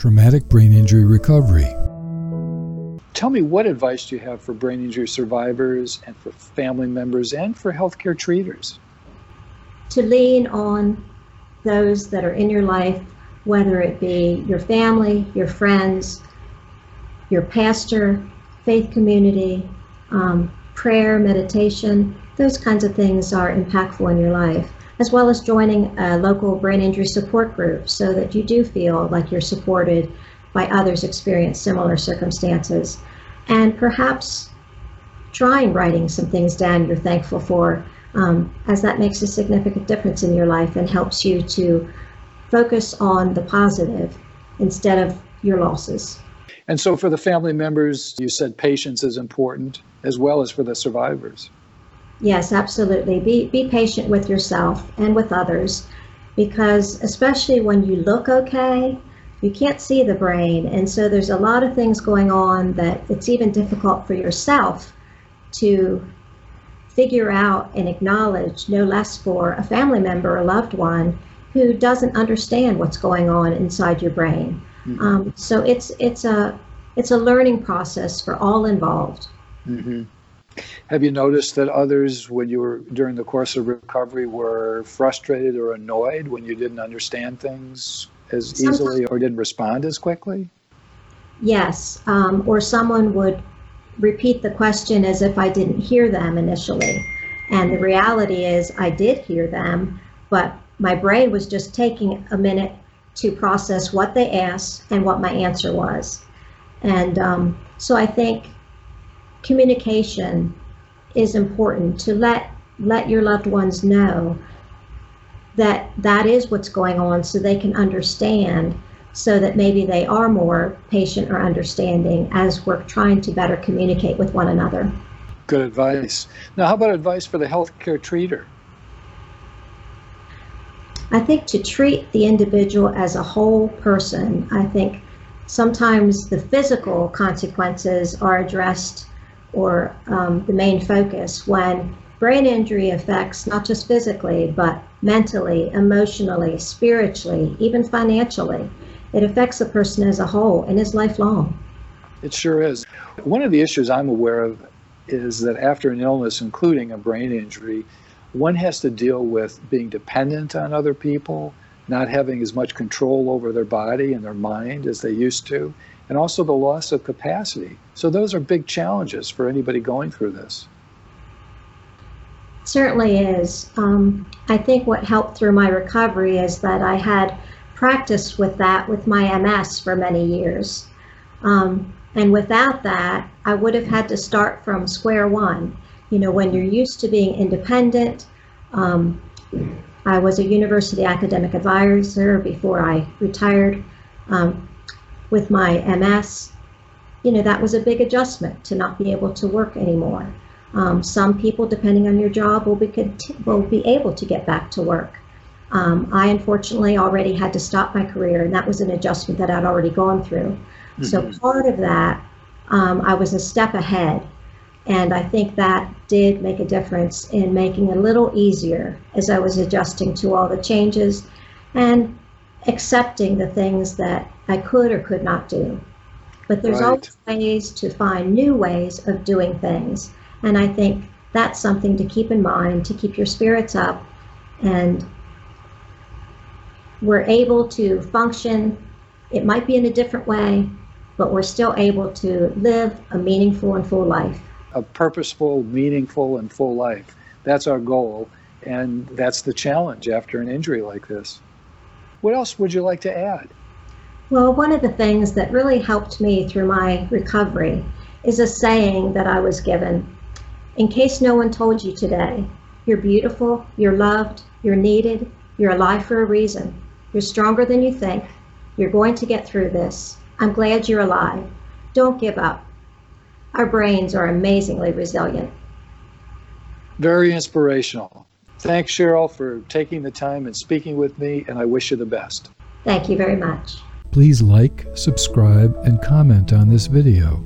Traumatic Brain Injury Recovery. Tell me what advice do you have for brain injury survivors and for family members and for healthcare treaters? To lean on those that are in your life, whether it be your family, your friends, your pastor, faith community, um, prayer, meditation, those kinds of things are impactful in your life, as well as joining a local brain injury support group so that you do feel like you're supported by others experience similar circumstances. And perhaps trying writing some things down you're thankful for, um, as that makes a significant difference in your life and helps you to focus on the positive instead of your losses. And so, for the family members, you said patience is important as well as for the survivors. Yes, absolutely. Be, be patient with yourself and with others because, especially when you look okay, you can't see the brain. And so, there's a lot of things going on that it's even difficult for yourself to figure out and acknowledge, no less for a family member or loved one who doesn't understand what's going on inside your brain. Mm-hmm. Um, so it's it's a it's a learning process for all involved. Mm-hmm. Have you noticed that others, when you were during the course of recovery, were frustrated or annoyed when you didn't understand things as Sometimes, easily or didn't respond as quickly? Yes, um, or someone would repeat the question as if I didn't hear them initially. And the reality is, I did hear them, but my brain was just taking a minute to process what they asked and what my answer was. And um, so I think communication is important to let let your loved ones know that that is what's going on so they can understand so that maybe they are more patient or understanding as we're trying to better communicate with one another. Good advice. Now, how about advice for the healthcare treater? I think to treat the individual as a whole person, I think sometimes the physical consequences are addressed or um, the main focus when brain injury affects not just physically, but mentally, emotionally, spiritually, even financially. It affects a person as a whole and is lifelong. It sure is. One of the issues I'm aware of is that after an illness, including a brain injury, one has to deal with being dependent on other people, not having as much control over their body and their mind as they used to, and also the loss of capacity. So, those are big challenges for anybody going through this. Certainly is. Um, I think what helped through my recovery is that I had practiced with that with my MS for many years. Um, and without that, I would have had to start from square one. You know, when you're used to being independent, um, I was a university academic advisor before I retired um, with my MS. You know, that was a big adjustment to not be able to work anymore. Um, some people, depending on your job, will be, will be able to get back to work. Um, I unfortunately already had to stop my career, and that was an adjustment that I'd already gone through. Mm-hmm. So part of that, um, I was a step ahead and I think that did make a difference in making it a little easier as I was adjusting to all the changes and accepting the things that I could or could not do. But there's right. always ways to find new ways of doing things. And I think that's something to keep in mind to keep your spirits up. And we're able to function, it might be in a different way, but we're still able to live a meaningful and full life a purposeful, meaningful, and full life. That's our goal, and that's the challenge after an injury like this. What else would you like to add? Well, one of the things that really helped me through my recovery is a saying that I was given. In case no one told you today, you're beautiful, you're loved, you're needed, you're alive for a reason. You're stronger than you think. You're going to get through this. I'm glad you're alive. Don't give up. Our brains are amazingly resilient. Very inspirational. Thanks, Cheryl, for taking the time and speaking with me, and I wish you the best. Thank you very much. Please like, subscribe, and comment on this video.